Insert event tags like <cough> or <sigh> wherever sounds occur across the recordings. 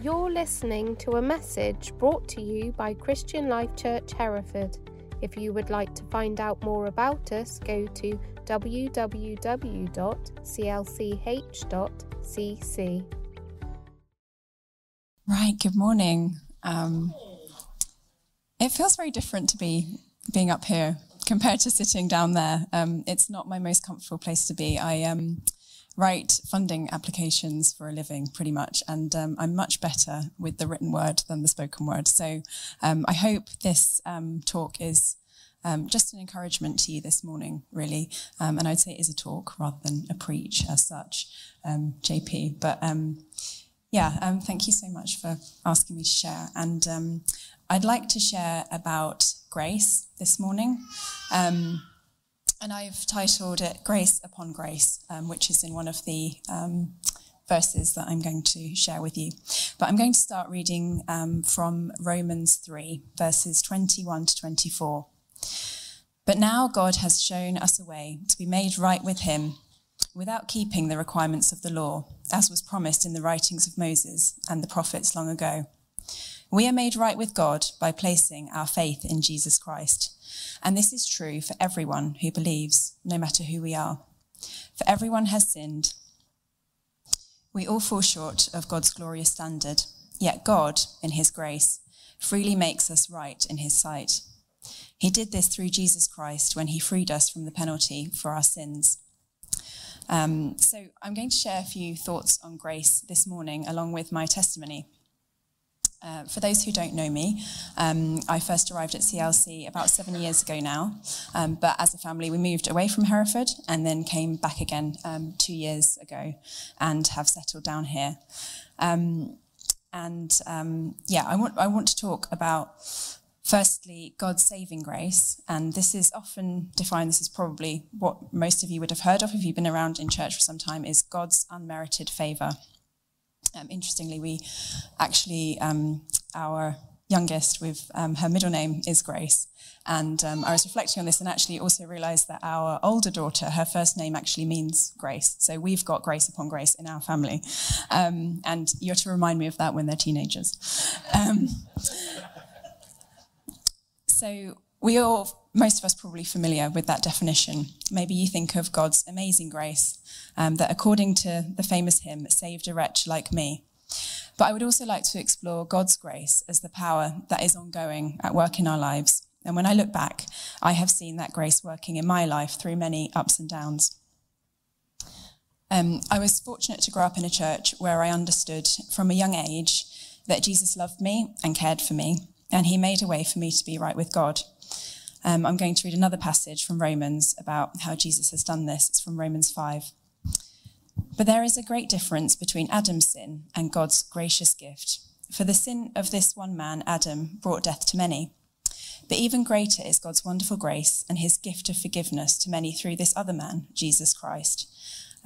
You're listening to a message brought to you by Christian Life Church Hereford. If you would like to find out more about us, go to www.clch.cc. Right, good morning. Um, it feels very different to be being up here compared to sitting down there. Um, it's not my most comfortable place to be. I um, write funding applications for a living, pretty much, and um, I'm much better with the written word than the spoken word. So um, I hope this um, talk is. Um, just an encouragement to you this morning, really. Um, and I'd say it is a talk rather than a preach as such, um, JP. But yeah, thank you so much for asking me to share. And I'd like to share about grace this morning. And I've titled it Grace Upon Grace, um, which is in one of the um, verses that I'm going to share with you. But I'm going to start reading um, from Romans 3, verses 21 to 24. But now God has shown us a way to be made right with Him without keeping the requirements of the law, as was promised in the writings of Moses and the prophets long ago. We are made right with God by placing our faith in Jesus Christ. And this is true for everyone who believes, no matter who we are. For everyone has sinned. We all fall short of God's glorious standard, yet God, in his grace, freely makes us right in his sight. He did this through Jesus Christ when he freed us from the penalty for our sins. Um, so I'm going to share a few thoughts on grace this morning, along with my testimony. Uh, for those who don't know me, um, I first arrived at CLC about seven years ago now. Um, but as a family, we moved away from Hereford and then came back again um, two years ago and have settled down here. Um, and um, yeah, I want, I want to talk about firstly God's saving grace. And this is often defined, this is probably what most of you would have heard of if you've been around in church for some time, is God's unmerited favour. Um, interestingly, we actually, um, our youngest with um, her middle name is Grace. And um, I was reflecting on this and actually also realized that our older daughter, her first name actually means grace. So we've got grace upon grace in our family. Um, and you're to remind me of that when they're teenagers. Um, <laughs> so we all, most of us probably familiar with that definition. Maybe you think of God's amazing grace um, that, according to the famous hymn, saved a wretch like me. But I would also like to explore God's grace as the power that is ongoing at work in our lives. And when I look back, I have seen that grace working in my life through many ups and downs. Um, I was fortunate to grow up in a church where I understood from a young age that Jesus loved me and cared for me, and he made a way for me to be right with God. Um, I'm going to read another passage from Romans about how Jesus has done this. It's from Romans 5. But there is a great difference between Adam's sin and God's gracious gift. For the sin of this one man, Adam, brought death to many. But even greater is God's wonderful grace and his gift of forgiveness to many through this other man, Jesus Christ.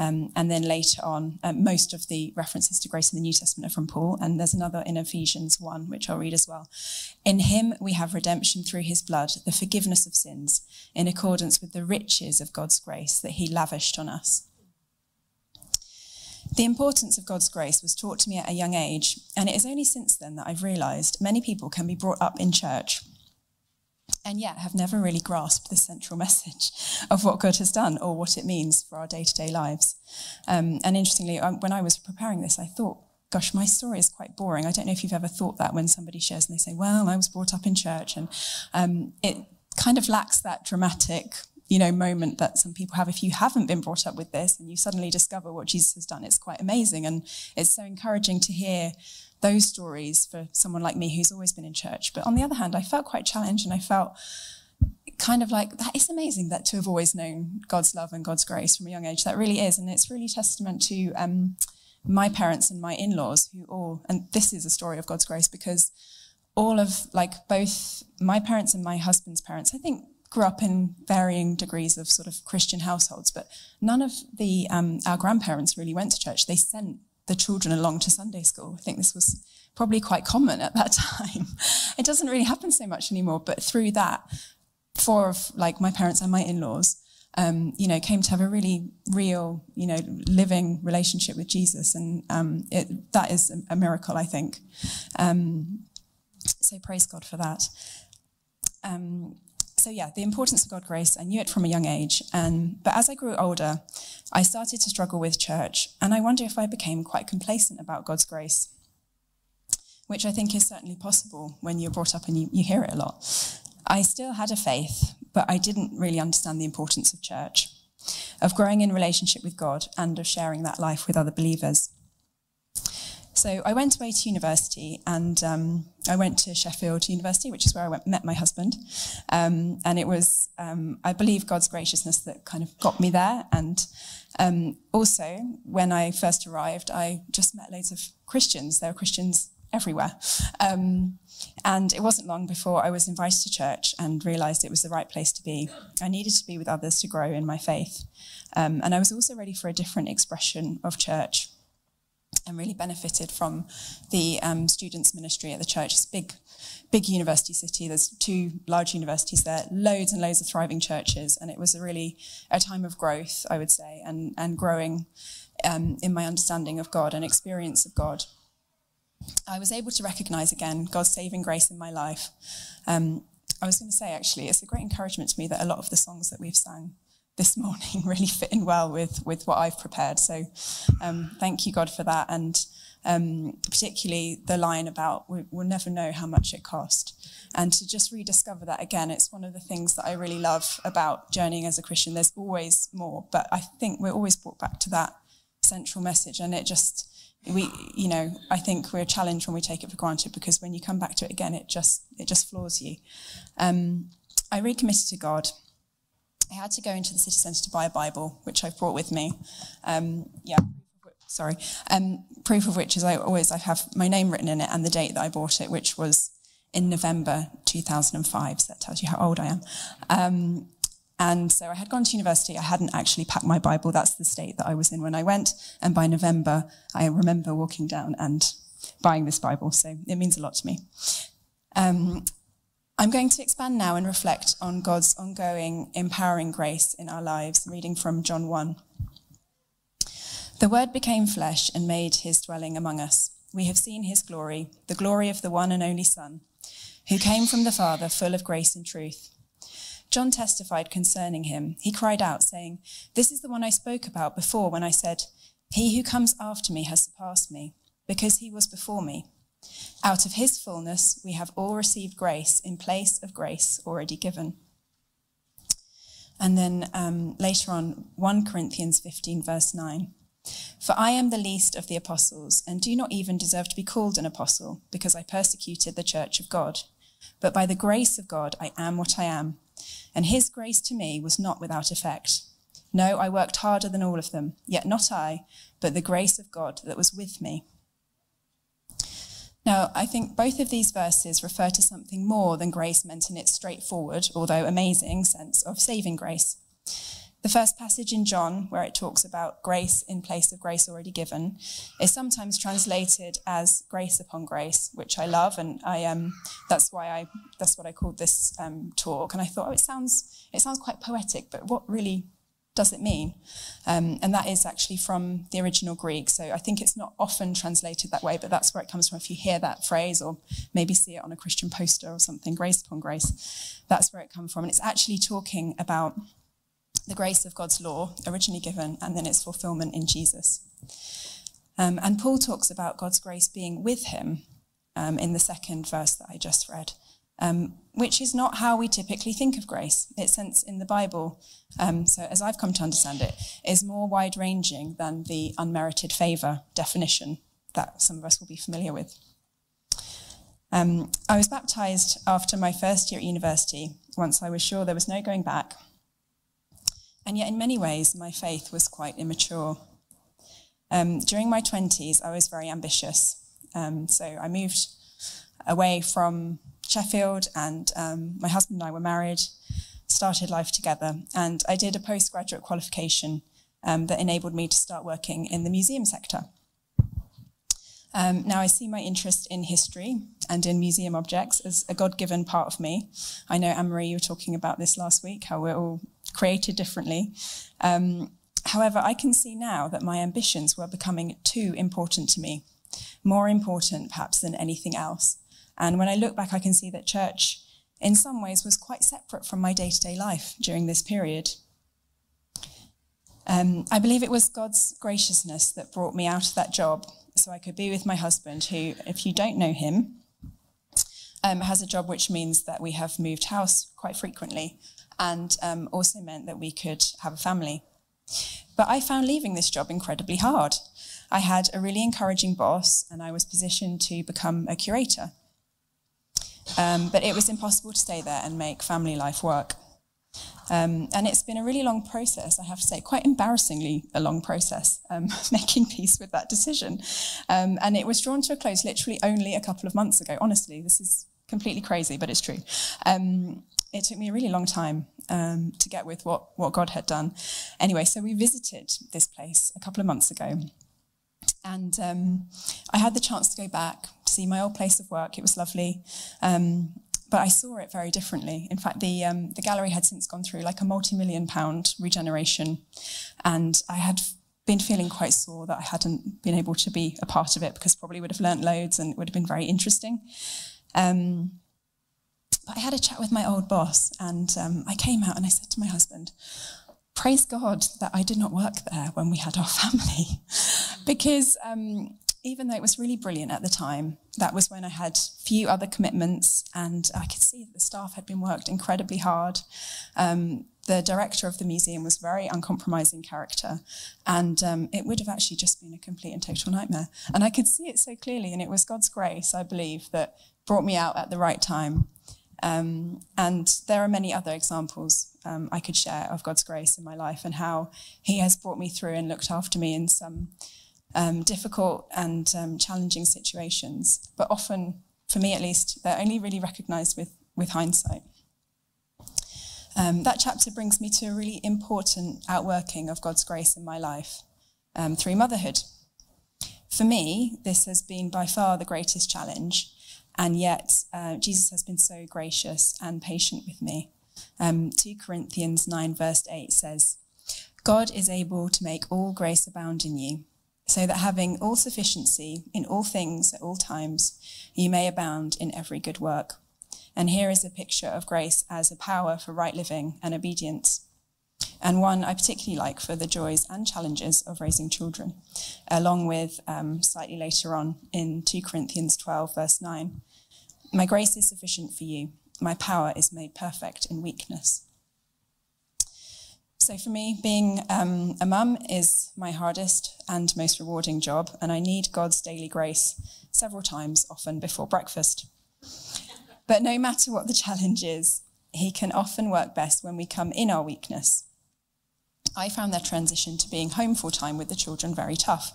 Um, and then later on, um, most of the references to grace in the New Testament are from Paul, and there's another in Ephesians 1, which I'll read as well. In him we have redemption through his blood, the forgiveness of sins, in accordance with the riches of God's grace that he lavished on us. The importance of God's grace was taught to me at a young age, and it is only since then that I've realised many people can be brought up in church and yet have never really grasped the central <laughs> message of what God has done or what it means for our day to day lives. Um, and interestingly, um, when I was preparing this, I thought, gosh, my story is quite boring. I don't know if you've ever thought that when somebody shares and they say, well, I was brought up in church, and um, it kind of lacks that dramatic you know, moment that some people have. If you haven't been brought up with this and you suddenly discover what Jesus has done, it's quite amazing. And it's so encouraging to hear those stories for someone like me who's always been in church. But on the other hand, I felt quite challenged and I felt kind of like that is amazing that to have always known God's love and God's grace from a young age. That really is. And it's really testament to um, my parents and my in laws who all, and this is a story of God's grace because all of like both my parents and my husband's parents, I think grew up in varying degrees of sort of Christian households, but none of the um, our grandparents really went to church. They sent the children along to Sunday school. I think this was probably quite common at that <laughs> time. it doesn't really happen so much anymore, but through that, four of like my parents and my in-laws um, you know, came to have a really real, you know, living relationship with Jesus, and um, it, that is a, miracle, I think. Um, so praise God for that. Um, so yeah, the importance of God grace, I knew it from a young age, and but as I grew older, I started to struggle with church, and I wonder if I became quite complacent about God's grace, which I think is certainly possible when you're brought up and you, you hear it a lot. I still had a faith, but I didn't really understand the importance of church, of growing in relationship with God, and of sharing that life with other believers. So I went away to university and um, I went to Sheffield University, which is where I went, met my husband. Um, and it was, um, I believe, God's graciousness that kind of got me there. And um, also, when I first arrived, I just met loads of Christians. There were Christians everywhere. Um, and it wasn't long before I was invited to church and realized it was the right place to be. I needed to be with others to grow in my faith. Um, and I was also ready for a different expression of church and really benefited from the um, students' ministry at the church. It's big, big university city. There's two large universities there, loads and loads of thriving churches. And it was a really a time of growth, I would say, and, and growing um, in my understanding of God and experience of God. I was able to recognize again God's saving grace in my life. Um, I was going to say, actually, it's a great encouragement to me that a lot of the songs that we've sung this morning <laughs> really fit in well with, with what I've prepared. So um, thank you, God, for that. And um, particularly the line about we, will never know how much it cost. And to just rediscover that again, it's one of the things that I really love about journeying as a Christian. There's always more, but I think we're always brought back to that central message. And it just, we you know i think we're challenged when we take it for granted because when you come back to it again it just it just floors you um, i recommitted to god i had to go into the city centre to buy a bible which i've brought with me um, yeah sorry um, proof of which is i always i have my name written in it and the date that i bought it which was in november 2005 so that tells you how old i am um, and so I had gone to university. I hadn't actually packed my Bible. That's the state that I was in when I went. And by November, I remember walking down and buying this Bible. So it means a lot to me. Um, I'm going to expand now and reflect on God's ongoing empowering grace in our lives, reading from John 1. The Word became flesh and made his dwelling among us. We have seen his glory, the glory of the one and only Son, who came from the Father, full of grace and truth. John testified concerning him. He cried out, saying, This is the one I spoke about before when I said, He who comes after me has surpassed me, because he was before me. Out of his fullness we have all received grace in place of grace already given. And then um, later on, 1 Corinthians 15, verse 9. For I am the least of the apostles, and do not even deserve to be called an apostle, because I persecuted the church of God. But by the grace of God, I am what I am and his grace to me was not without effect. No, I worked harder than all of them, yet not I, but the grace of God that was with me. Now, I think both of these verses refer to something more than grace meant in its straightforward, although amazing, sense of saving grace. The first passage in John, where it talks about grace in place of grace already given, is sometimes translated as grace upon grace, which I love, and I um, that's why I that's what I called this um, talk. And I thought, oh, it sounds it sounds quite poetic, but what really does it mean? Um, and that is actually from the original Greek. So I think it's not often translated that way, but that's where it comes from. If you hear that phrase or maybe see it on a Christian poster or something, grace upon grace, that's where it comes from. And it's actually talking about the grace of God's law, originally given, and then its fulfillment in Jesus. Um, and Paul talks about God's grace being with him um, in the second verse that I just read, um, which is not how we typically think of grace. Its sense in the Bible, um, so as I've come to understand it, is more wide ranging than the unmerited favour definition that some of us will be familiar with. Um, I was baptised after my first year at university, once I was sure there was no going back and yet, in many ways, my faith was quite immature. Um, during my 20s, I was very ambitious. Um, so I moved away from Sheffield, and um, my husband and I were married, started life together. And I did a postgraduate qualification um, that enabled me to start working in the museum sector. Um, now, I see my interest in history and in museum objects as a God given part of me. I know, Anne Marie, you were talking about this last week, how we're all created differently. Um, however, I can see now that my ambitions were becoming too important to me, more important perhaps than anything else. And when I look back, I can see that church, in some ways, was quite separate from my day to day life during this period. Um, I believe it was God's graciousness that brought me out of that job so I could be with my husband, who, if you don't know him, um, has a job which means that we have moved house quite frequently and um, also meant that we could have a family. But I found leaving this job incredibly hard. I had a really encouraging boss and I was positioned to become a curator. Um, but it was impossible to stay there and make family life work. Um, and it's been a really long process, I have to say, quite embarrassingly a long process, um, <laughs> making peace with that decision. Um, and it was drawn to a close literally only a couple of months ago. Honestly, this is completely crazy, but it's true. Um, it took me a really long time um, to get with what, what God had done. Anyway, so we visited this place a couple of months ago. And I had the chance to go back see my old place of work. It was lovely. Um, but I saw it very differently. In fact, the um, the gallery had since gone through like a multi-million pound regeneration, and I had been feeling quite sore that I hadn't been able to be a part of it because probably would have learnt loads and it would have been very interesting. Um, but I had a chat with my old boss, and um, I came out and I said to my husband, "Praise God that I did not work there when we had our <laughs> family, because." Even though it was really brilliant at the time, that was when I had few other commitments, and I could see that the staff had been worked incredibly hard. Um, the director of the museum was very uncompromising character, and um, it would have actually just been a complete and total nightmare. And I could see it so clearly, and it was God's grace, I believe, that brought me out at the right time. Um, and there are many other examples um, I could share of God's grace in my life and how He has brought me through and looked after me in some um, difficult and um, challenging situations, but often, for me at least, they're only really recognised with, with hindsight. Um, that chapter brings me to a really important outworking of God's grace in my life um, through motherhood. For me, this has been by far the greatest challenge, and yet uh, Jesus has been so gracious and patient with me. Um, 2 Corinthians 9, verse 8 says, God is able to make all grace abound in you so that having all sufficiency in all things at all times, you may abound in every good work. And here is a picture of grace as a power for right living and obedience, and one I particularly like for the joys and challenges of raising children, along with um, slightly later on in 2 Corinthians 12, verse 9. My grace is sufficient for you, my power is made perfect in weakness. So, for me, being um, a mum is my hardest and most rewarding job, and I need God's daily grace several times, often before breakfast. But no matter what the challenge is, He can often work best when we come in our weakness. I found that transition to being home full time with the children very tough,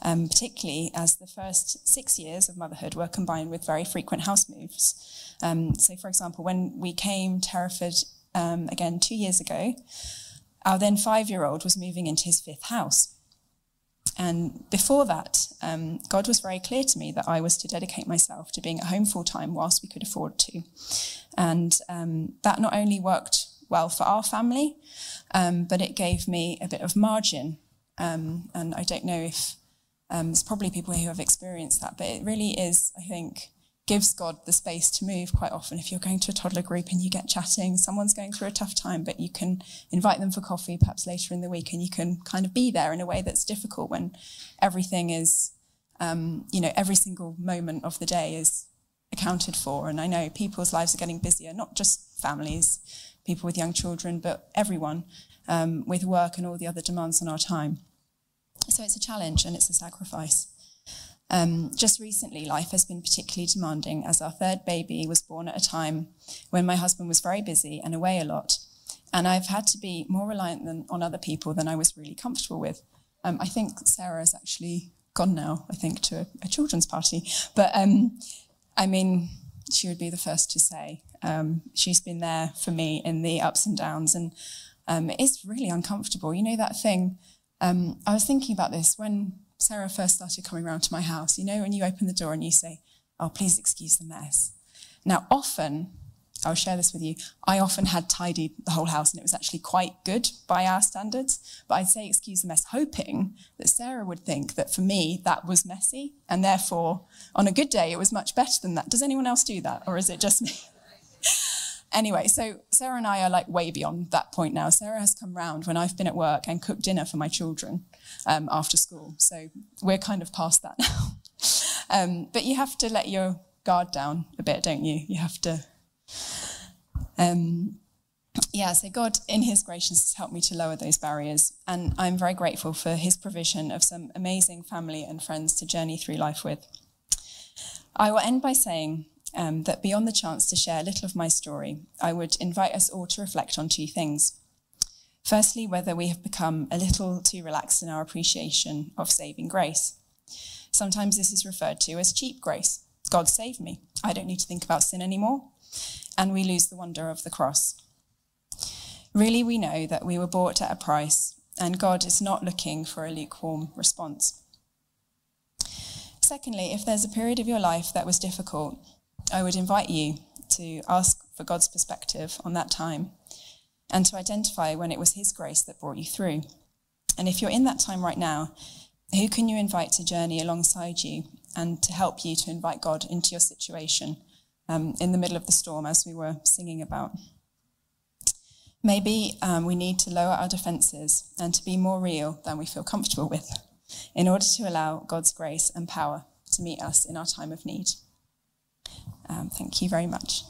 um, particularly as the first six years of motherhood were combined with very frequent house moves. Um, so, for example, when we came to Hereford um, again two years ago, our then five year old was moving into his fifth house. And before that, um, God was very clear to me that I was to dedicate myself to being at home full time whilst we could afford to. And um, that not only worked well for our family, um, but it gave me a bit of margin. Um, and I don't know if um, there's probably people who have experienced that, but it really is, I think, gives God the space to move quite often. If you're going to a toddler group and you get chatting, someone's going through a tough time, but you can invite them for coffee perhaps later in the week and you can kind of be there in a way that's difficult when everything is, um, you know, every single moment of the day is accounted for. And I know people's lives are getting busier, not just families, people with young children, but everyone um, with work and all the other demands on our time. So it's a challenge and it's a sacrifice. Um, just recently, life has been particularly demanding as our third baby was born at a time when my husband was very busy and away a lot. And I've had to be more reliant than, on other people than I was really comfortable with. Um, I think Sarah has actually gone now, I think, to a, a children's party. But um, I mean, she would be the first to say um, she's been there for me in the ups and downs. And um, it's really uncomfortable. You know, that thing, um, I was thinking about this when Sarah first started coming around to my house, you know, when you open the door and you say, Oh, please excuse the mess. Now, often I'll share this with you. I often had tidied the whole house and it was actually quite good by our standards. But I'd say excuse the mess, hoping that Sarah would think that for me that was messy and therefore on a good day it was much better than that. Does anyone else do that or is it just me? <laughs> anyway, so Sarah and I are like way beyond that point now. Sarah has come round when I've been at work and cooked dinner for my children um, after school. So we're kind of past that <laughs> now. um, but you have to let your guard down a bit, don't you? You have to. Um, yeah, so God, in His graciousness, has helped me to lower those barriers. And I'm very grateful for His provision of some amazing family and friends to journey through life with. I will end by saying um, that beyond the chance to share a little of my story, I would invite us all to reflect on two things. Firstly, whether we have become a little too relaxed in our appreciation of saving grace. Sometimes this is referred to as cheap grace. God saved me. I don't need to think about sin anymore. And we lose the wonder of the cross. Really, we know that we were bought at a price, and God is not looking for a lukewarm response. Secondly, if there's a period of your life that was difficult, I would invite you to ask for God's perspective on that time and to identify when it was His grace that brought you through. And if you're in that time right now, who can you invite to journey alongside you and to help you to invite God into your situation um, in the middle of the storm, as we were singing about? Maybe um, we need to lower our defenses and to be more real than we feel comfortable with in order to allow God's grace and power to meet us in our time of need. Um, thank you very much.